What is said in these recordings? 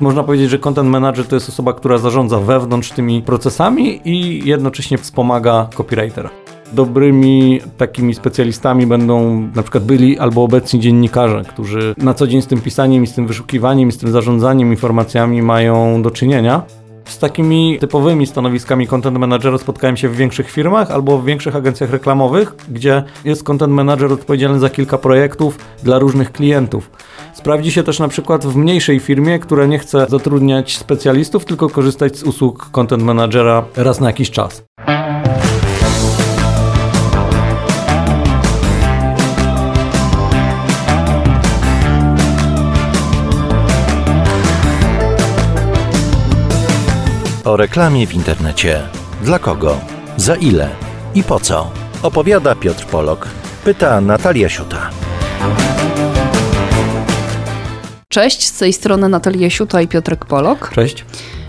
Można powiedzieć, że content manager to jest osoba, która zarządza wewnątrz tymi procesami i jednocześnie wspomaga copywritera. Dobrymi takimi specjalistami będą na przykład byli albo obecni dziennikarze, którzy na co dzień z tym pisaniem i z tym wyszukiwaniem i z tym zarządzaniem informacjami mają do czynienia. Z takimi typowymi stanowiskami content managera spotkałem się w większych firmach albo w większych agencjach reklamowych, gdzie jest content manager odpowiedzialny za kilka projektów dla różnych klientów. Sprawdzi się też na przykład w mniejszej firmie, która nie chce zatrudniać specjalistów, tylko korzystać z usług content managera raz na jakiś czas. O reklamie w internecie. Dla kogo? Za ile? I po co? Opowiada Piotr Polok. Pyta Natalia Siuta. Cześć, z tej strony Natalia Siuta i Piotrek Polok. Cześć.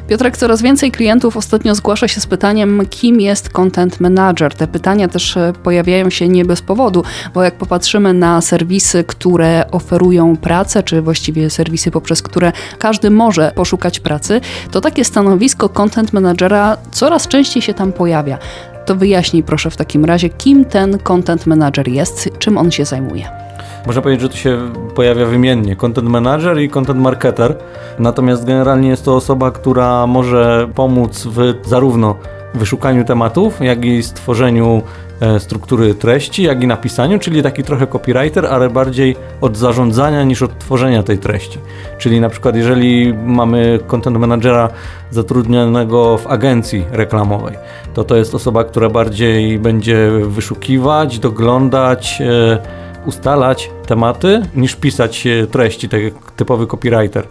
Piotrek, coraz więcej klientów ostatnio zgłasza się z pytaniem, kim jest content manager. Te pytania też e, pojawiają się nie bez powodu, bo jak popatrzymy na serwisy, które oferują pracę, czy właściwie serwisy, poprzez które każdy może poszukać pracy, to takie stanowisko content managera coraz częściej się tam pojawia. To wyjaśnij proszę w takim razie, kim ten content manager jest, czym on się zajmuje. Można powiedzieć, że to się pojawia wymiennie. Content manager i content marketer. Natomiast generalnie jest to osoba, która może pomóc w zarówno wyszukaniu tematów, jak i stworzeniu e, struktury treści, jak i napisaniu, czyli taki trochę copywriter, ale bardziej od zarządzania niż od tworzenia tej treści. Czyli na przykład jeżeli mamy content managera zatrudnionego w agencji reklamowej, to to jest osoba, która bardziej będzie wyszukiwać, doglądać, e, ustalać tematy niż pisać treści, tak jak typowy copywriter.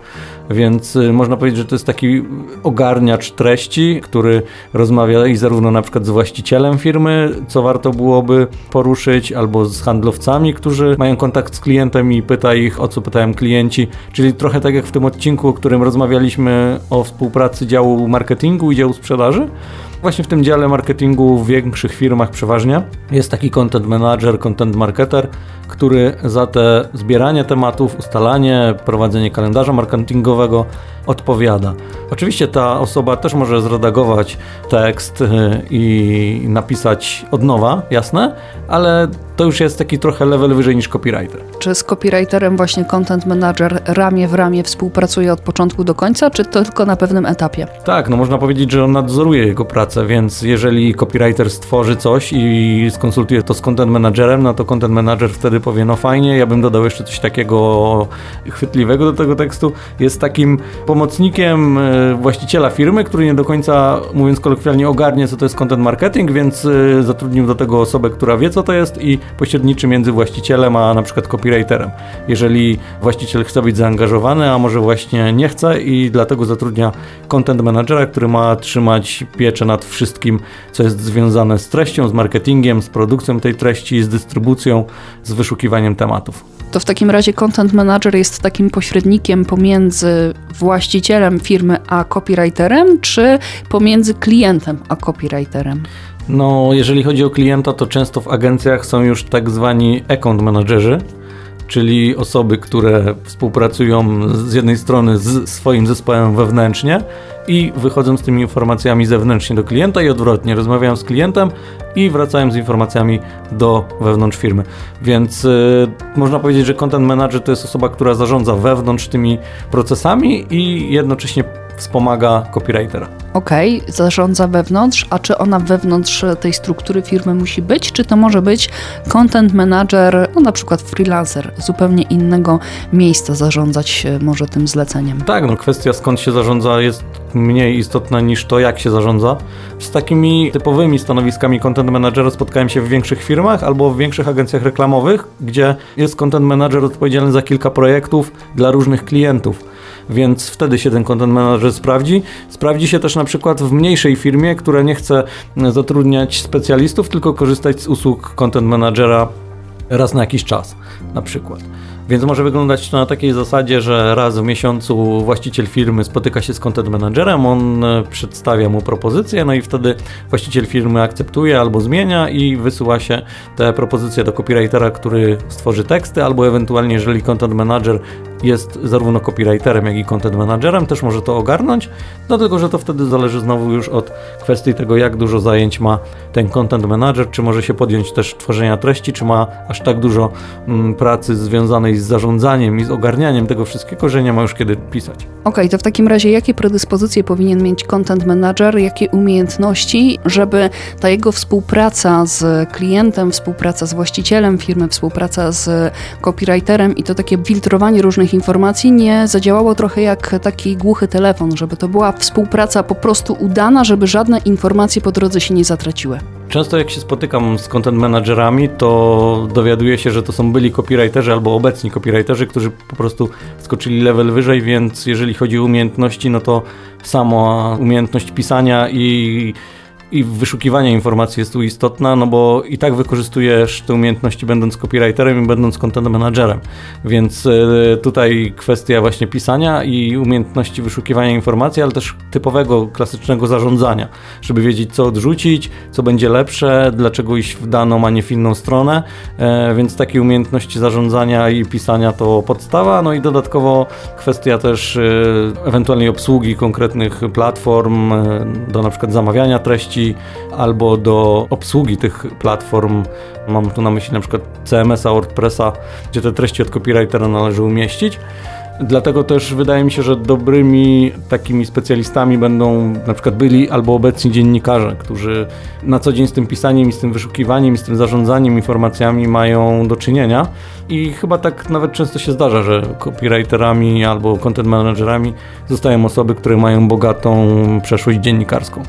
Więc e, można powiedzieć, że to jest taki ogarniacz treści, który rozmawia i zarówno na przykład z właścicielem firmy, co warto byłoby poruszyć, albo z handlowcami, którzy mają kontakt z klientem i pyta ich, o co pytają klienci. Czyli trochę tak jak w tym odcinku, o którym rozmawialiśmy o współpracy działu marketingu i działu sprzedaży. Właśnie w tym dziale marketingu w większych firmach przeważnie jest taki content manager, content marketer, który za te zbieranie tematów, ustalanie, prowadzenie kalendarza marketingowego odpowiada. Oczywiście ta osoba też może zredagować tekst y, i napisać od nowa, jasne, ale to już jest taki trochę level wyżej niż copywriter. Czy z copywriterem właśnie content manager ramię w ramię współpracuje od początku do końca, czy to tylko na pewnym etapie? Tak, no można powiedzieć, że on nadzoruje jego pracę, więc jeżeli copywriter stworzy coś i skonsultuje to z content managerem, no to content manager wtedy powie, no fajnie, ja bym dodał jeszcze coś takiego chwytliwego do tego tekstu. Jest takim pomocnikiem e, właściciela firmy, który nie do końca, mówiąc kolokwialnie, ogarnie, co to jest content marketing, więc e, zatrudnił do tego osobę, która wie, co to jest i pośredniczy między właścicielem a na przykład copywriterem. Jeżeli właściciel chce być zaangażowany, a może właśnie nie chce i dlatego zatrudnia content managera, który ma trzymać pieczę nad wszystkim, co jest związane z treścią, z marketingiem, z produkcją tej treści, z dystrybucją, z wyszukiwaniem tematów. To w takim razie content manager jest takim pośrednikiem pomiędzy właścicielem firmy a copywriterem, czy pomiędzy klientem a copywriterem? No, jeżeli chodzi o klienta, to często w agencjach są już tak zwani account managerzy, czyli osoby, które współpracują z jednej strony z swoim zespołem wewnętrznie i wychodzą z tymi informacjami zewnętrznie do klienta i odwrotnie, rozmawiają z klientem i wracają z informacjami do wewnątrz firmy. Więc y, można powiedzieć, że content manager to jest osoba, która zarządza wewnątrz tymi procesami i jednocześnie wspomaga copywritera. Okej, okay, zarządza wewnątrz, a czy ona wewnątrz tej struktury firmy musi być, czy to może być content manager, no na przykład freelancer, zupełnie innego miejsca zarządzać może tym zleceniem? Tak, no kwestia skąd się zarządza jest mniej istotna niż to, jak się zarządza. Z takimi typowymi stanowiskami content managera spotkałem się w większych firmach albo w większych agencjach reklamowych, gdzie jest content manager odpowiedzialny za kilka projektów dla różnych klientów więc wtedy się ten content manager sprawdzi. Sprawdzi się też na przykład w mniejszej firmie, która nie chce zatrudniać specjalistów, tylko korzystać z usług content managera raz na jakiś czas na przykład. Więc może wyglądać to na takiej zasadzie, że raz w miesiącu właściciel firmy spotyka się z content managerem, on e, przedstawia mu propozycję, no i wtedy właściciel firmy akceptuje albo zmienia i wysyła się te propozycje do copywritera, który stworzy teksty, albo ewentualnie jeżeli content manager jest zarówno copywriterem, jak i content managerem, też może to ogarnąć, no tylko, że to wtedy zależy znowu już od kwestii tego, jak dużo zajęć ma ten content manager, czy może się podjąć też tworzenia treści, czy ma aż tak dużo mm, pracy związanej z zarządzaniem i z ogarnianiem tego wszystkiego, że nie ma już kiedy pisać. Okej, okay, to w takim razie jakie predyspozycje powinien mieć content manager, jakie umiejętności, żeby ta jego współpraca z klientem, współpraca z właścicielem firmy, współpraca z copywriterem i to takie filtrowanie różnych informacji nie zadziałało trochę jak taki głuchy telefon, żeby to była współpraca po prostu udana, żeby żadne informacje po drodze się nie zatraciły. Często jak się spotykam z content managerami, to dowiaduję się, że to są byli copywriterzy albo obecni copywriterzy, którzy po prostu skoczyli level wyżej, więc jeżeli chodzi o umiejętności, no to sama umiejętność pisania i i wyszukiwanie informacji jest tu istotna, no bo i tak wykorzystujesz te umiejętności będąc copywriterem i będąc content managerem. Więc e, tutaj kwestia właśnie pisania i umiejętności wyszukiwania informacji, ale też typowego, klasycznego zarządzania, żeby wiedzieć co odrzucić, co będzie lepsze, dlaczego iść w daną, a nie w inną stronę. E, więc takie umiejętności zarządzania i pisania to podstawa, no i dodatkowo kwestia też e, ewentualnej obsługi konkretnych platform do na przykład zamawiania treści, albo do obsługi tych platform. Mam tu na myśli na przykład CMS-a, WordPressa, gdzie te treści od copywritera należy umieścić. Dlatego też wydaje mi się, że dobrymi takimi specjalistami będą na przykład byli albo obecni dziennikarze, którzy na co dzień z tym pisaniem i z tym wyszukiwaniem i z tym zarządzaniem informacjami mają do czynienia. I chyba tak nawet często się zdarza, że copywriterami albo content managerami zostają osoby, które mają bogatą przeszłość dziennikarską.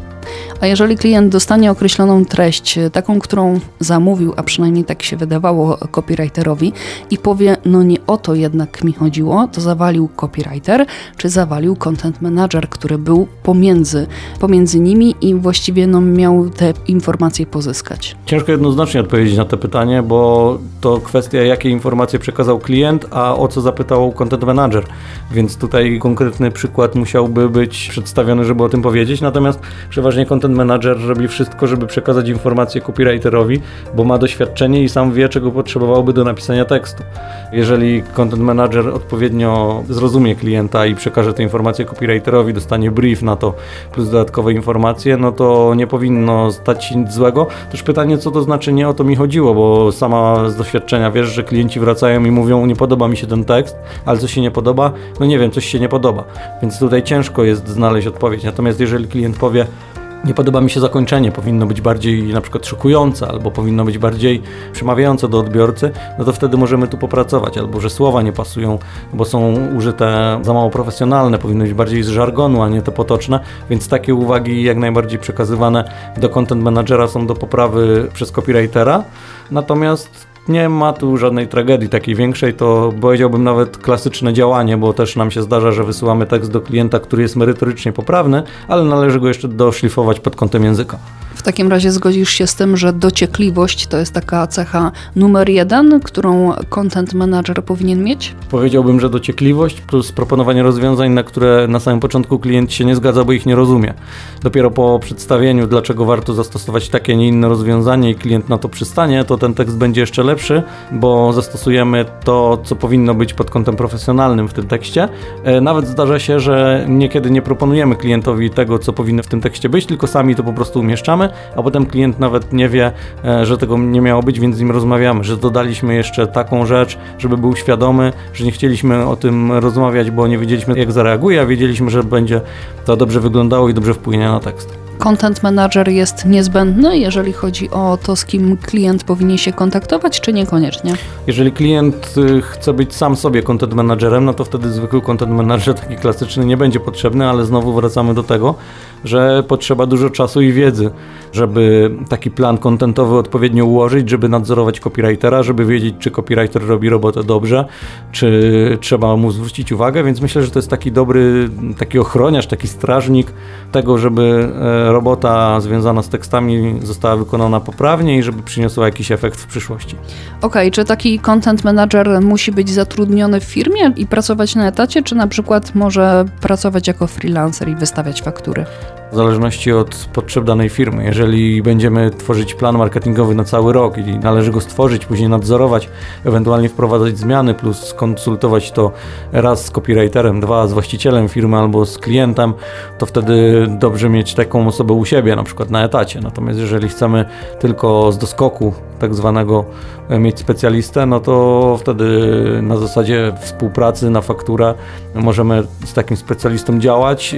A jeżeli klient dostanie określoną treść, taką, którą zamówił, a przynajmniej tak się wydawało copywriterowi, i powie, no nie o to jednak mi chodziło, to zawalił copywriter, czy zawalił content manager, który był pomiędzy, pomiędzy nimi i właściwie no, miał te informacje pozyskać? Ciężko jednoznacznie odpowiedzieć na to pytanie, bo to kwestia, jakie informacje przekazał klient, a o co zapytał content manager. Więc tutaj konkretny przykład musiałby być przedstawiony, żeby o tym powiedzieć. Natomiast przeważnie content manager robi wszystko, żeby przekazać informację copywriterowi, bo ma doświadczenie i sam wie, czego potrzebowałby do napisania tekstu. Jeżeli content manager odpowiednio zrozumie klienta i przekaże tę informację copywriterowi, dostanie brief na to plus dodatkowe informacje, no to nie powinno stać się nic złego. Też pytanie, co to znaczy, nie o to mi chodziło, bo sama z doświadczenia wiesz, że klienci wracają i mówią, nie podoba mi się ten tekst, ale co się nie podoba? No nie wiem, coś się nie podoba. Więc tutaj ciężko jest znaleźć odpowiedź. Natomiast jeżeli klient powie, nie podoba mi się zakończenie, powinno być bardziej na przykład szokujące, albo powinno być bardziej przemawiające do odbiorcy, no to wtedy możemy tu popracować, albo że słowa nie pasują, bo są użyte za mało profesjonalne, powinno być bardziej z żargonu, a nie te potoczne, więc takie uwagi jak najbardziej przekazywane do content managera są do poprawy przez copywritera, natomiast nie ma tu żadnej tragedii takiej większej, to powiedziałbym nawet klasyczne działanie, bo też nam się zdarza, że wysyłamy tekst do klienta, który jest merytorycznie poprawny, ale należy go jeszcze doszlifować pod kątem języka. W takim razie zgodzisz się z tym, że dociekliwość to jest taka cecha numer jeden, którą content manager powinien mieć? Powiedziałbym, że dociekliwość plus proponowanie rozwiązań, na które na samym początku klient się nie zgadza, bo ich nie rozumie. Dopiero po przedstawieniu, dlaczego warto zastosować takie, nie inne rozwiązanie i klient na to przystanie, to ten tekst będzie jeszcze lepszy, bo zastosujemy to, co powinno być pod kątem profesjonalnym w tym tekście. E, nawet zdarza się, że niekiedy nie proponujemy klientowi tego, co powinno w tym tekście być, tylko sami to po prostu umieszczamy a potem klient nawet nie wie, e, że tego nie miało być, więc z nim rozmawiamy, że dodaliśmy jeszcze taką rzecz, żeby był świadomy, że nie chcieliśmy o tym rozmawiać, bo nie wiedzieliśmy jak zareaguje, a wiedzieliśmy, że będzie to dobrze wyglądało i dobrze wpłynie na tekst. Content manager jest niezbędny, jeżeli chodzi o to, z kim klient powinien się kontaktować, czy niekoniecznie? Jeżeli klient y, chce być sam sobie content managerem, no to wtedy zwykły content manager taki klasyczny nie będzie potrzebny, ale znowu wracamy do tego, że potrzeba dużo czasu i wiedzy, żeby taki plan kontentowy odpowiednio ułożyć, żeby nadzorować copywritera, żeby wiedzieć, czy copywriter robi robotę dobrze, czy trzeba mu zwrócić uwagę, więc myślę, że to jest taki dobry, taki ochroniarz, taki strażnik tego, żeby e, robota związana z tekstami została wykonana poprawnie i żeby przyniosła jakiś efekt w przyszłości. Okej, okay, czy taki content manager musi być zatrudniony w firmie i pracować na etacie, czy na przykład może pracować jako freelancer i wystawiać faktury? W zależności od potrzeb danej firmy. Jeżeli będziemy tworzyć plan marketingowy na cały rok i należy go stworzyć, później nadzorować, ewentualnie wprowadzać zmiany, plus konsultować to raz z copywriterem, dwa z właścicielem firmy albo z klientem, to wtedy dobrze mieć taką osobę u siebie, na przykład na etacie. Natomiast jeżeli chcemy tylko z doskoku tak zwanego e, mieć specjalistę, no to wtedy na zasadzie współpracy na fakturę możemy z takim specjalistą działać.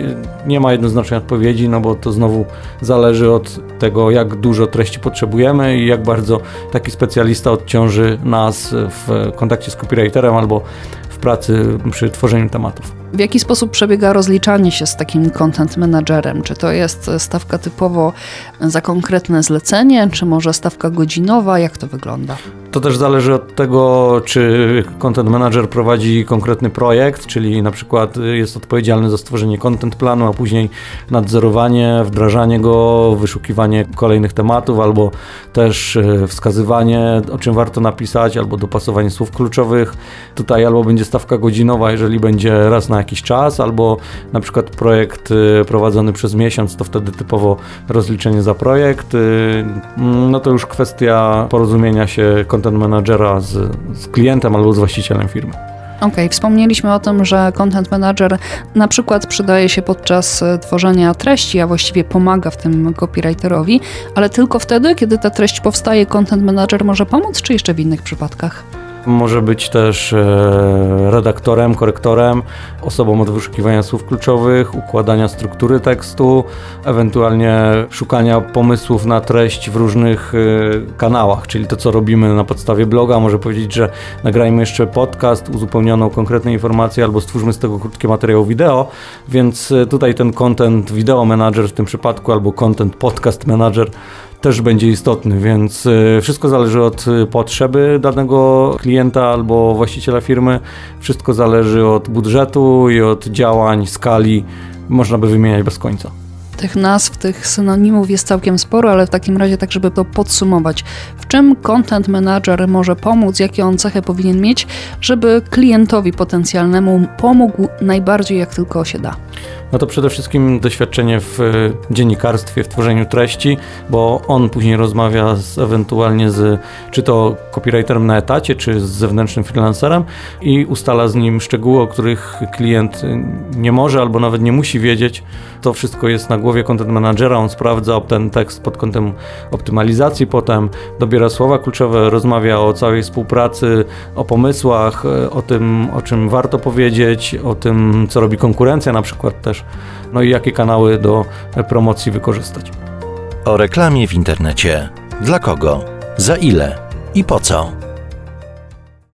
Nie ma jednoznacznej odpowiedzi, no bo to znowu zależy od tego, jak dużo treści potrzebujemy i jak bardzo taki specjalista odciąży nas w kontakcie z copywriterem albo w pracy przy tworzeniu tematów. W jaki sposób przebiega rozliczanie się z takim content managerem? Czy to jest stawka typowo za konkretne zlecenie, czy może stawka godzinowa? Jak to wygląda? To też zależy od tego, czy content manager prowadzi konkretny projekt, czyli na przykład jest odpowiedzialny za stworzenie content planu, a później nadzorowanie, wdrażanie go, wyszukiwanie kolejnych tematów, albo też e, wskazywanie, o czym warto napisać, albo dopasowanie słów kluczowych. Tutaj albo będzie stawka godzinowa, jeżeli będzie raz na jakiś czas, albo na przykład projekt y, prowadzony przez miesiąc, to wtedy typowo rozliczenie za projekt. Y, no to już kwestia porozumienia się content managera z, z klientem albo z właścicielem firmy. Okej, okay, wspomnieliśmy o tym, że content manager na przykład przydaje się podczas y, tworzenia treści, a właściwie pomaga w tym copywriterowi, ale tylko wtedy, kiedy ta treść powstaje, content manager może pomóc, czy jeszcze w innych przypadkach? Może być też e, redaktorem, korektorem, osobą od wyszukiwania słów kluczowych, układania struktury tekstu, ewentualnie szukania pomysłów na treść w różnych e, kanałach, czyli to, co robimy na podstawie bloga. Może powiedzieć, że nagrajmy jeszcze podcast, uzupełnioną konkretne informacje albo stwórzmy z tego krótkie materiały wideo, więc e, tutaj ten content video manager w tym przypadku albo content podcast manager też będzie istotny, więc e, wszystko zależy od e, potrzeby danego klienta albo właściciela firmy, wszystko zależy od budżetu i od działań, skali, można by wymieniać bez końca. Tych nazw, tych synonimów jest całkiem sporo, ale w takim razie tak, żeby to podsumować. W czym content manager może pomóc, jakie on cechy powinien mieć, żeby klientowi potencjalnemu pomógł najbardziej jak tylko się da? No to przede wszystkim doświadczenie w e, dziennikarstwie, w tworzeniu treści, bo on później rozmawia z, ewentualnie z czy to copywriterem na etacie, czy z zewnętrznym freelancerem i ustala z nim szczegóły, o których klient e, nie może albo nawet nie musi wiedzieć. To wszystko jest na głowie content managera, on sprawdza ten tekst pod kątem optymalizacji, potem dobiera słowa kluczowe, rozmawia o całej współpracy, o pomysłach, e, o tym, o czym warto powiedzieć, o tym, co robi konkurencja na przykład też no i jakie kanały do promocji wykorzystać. O reklamie w internecie. Dla kogo? Za ile? I po co?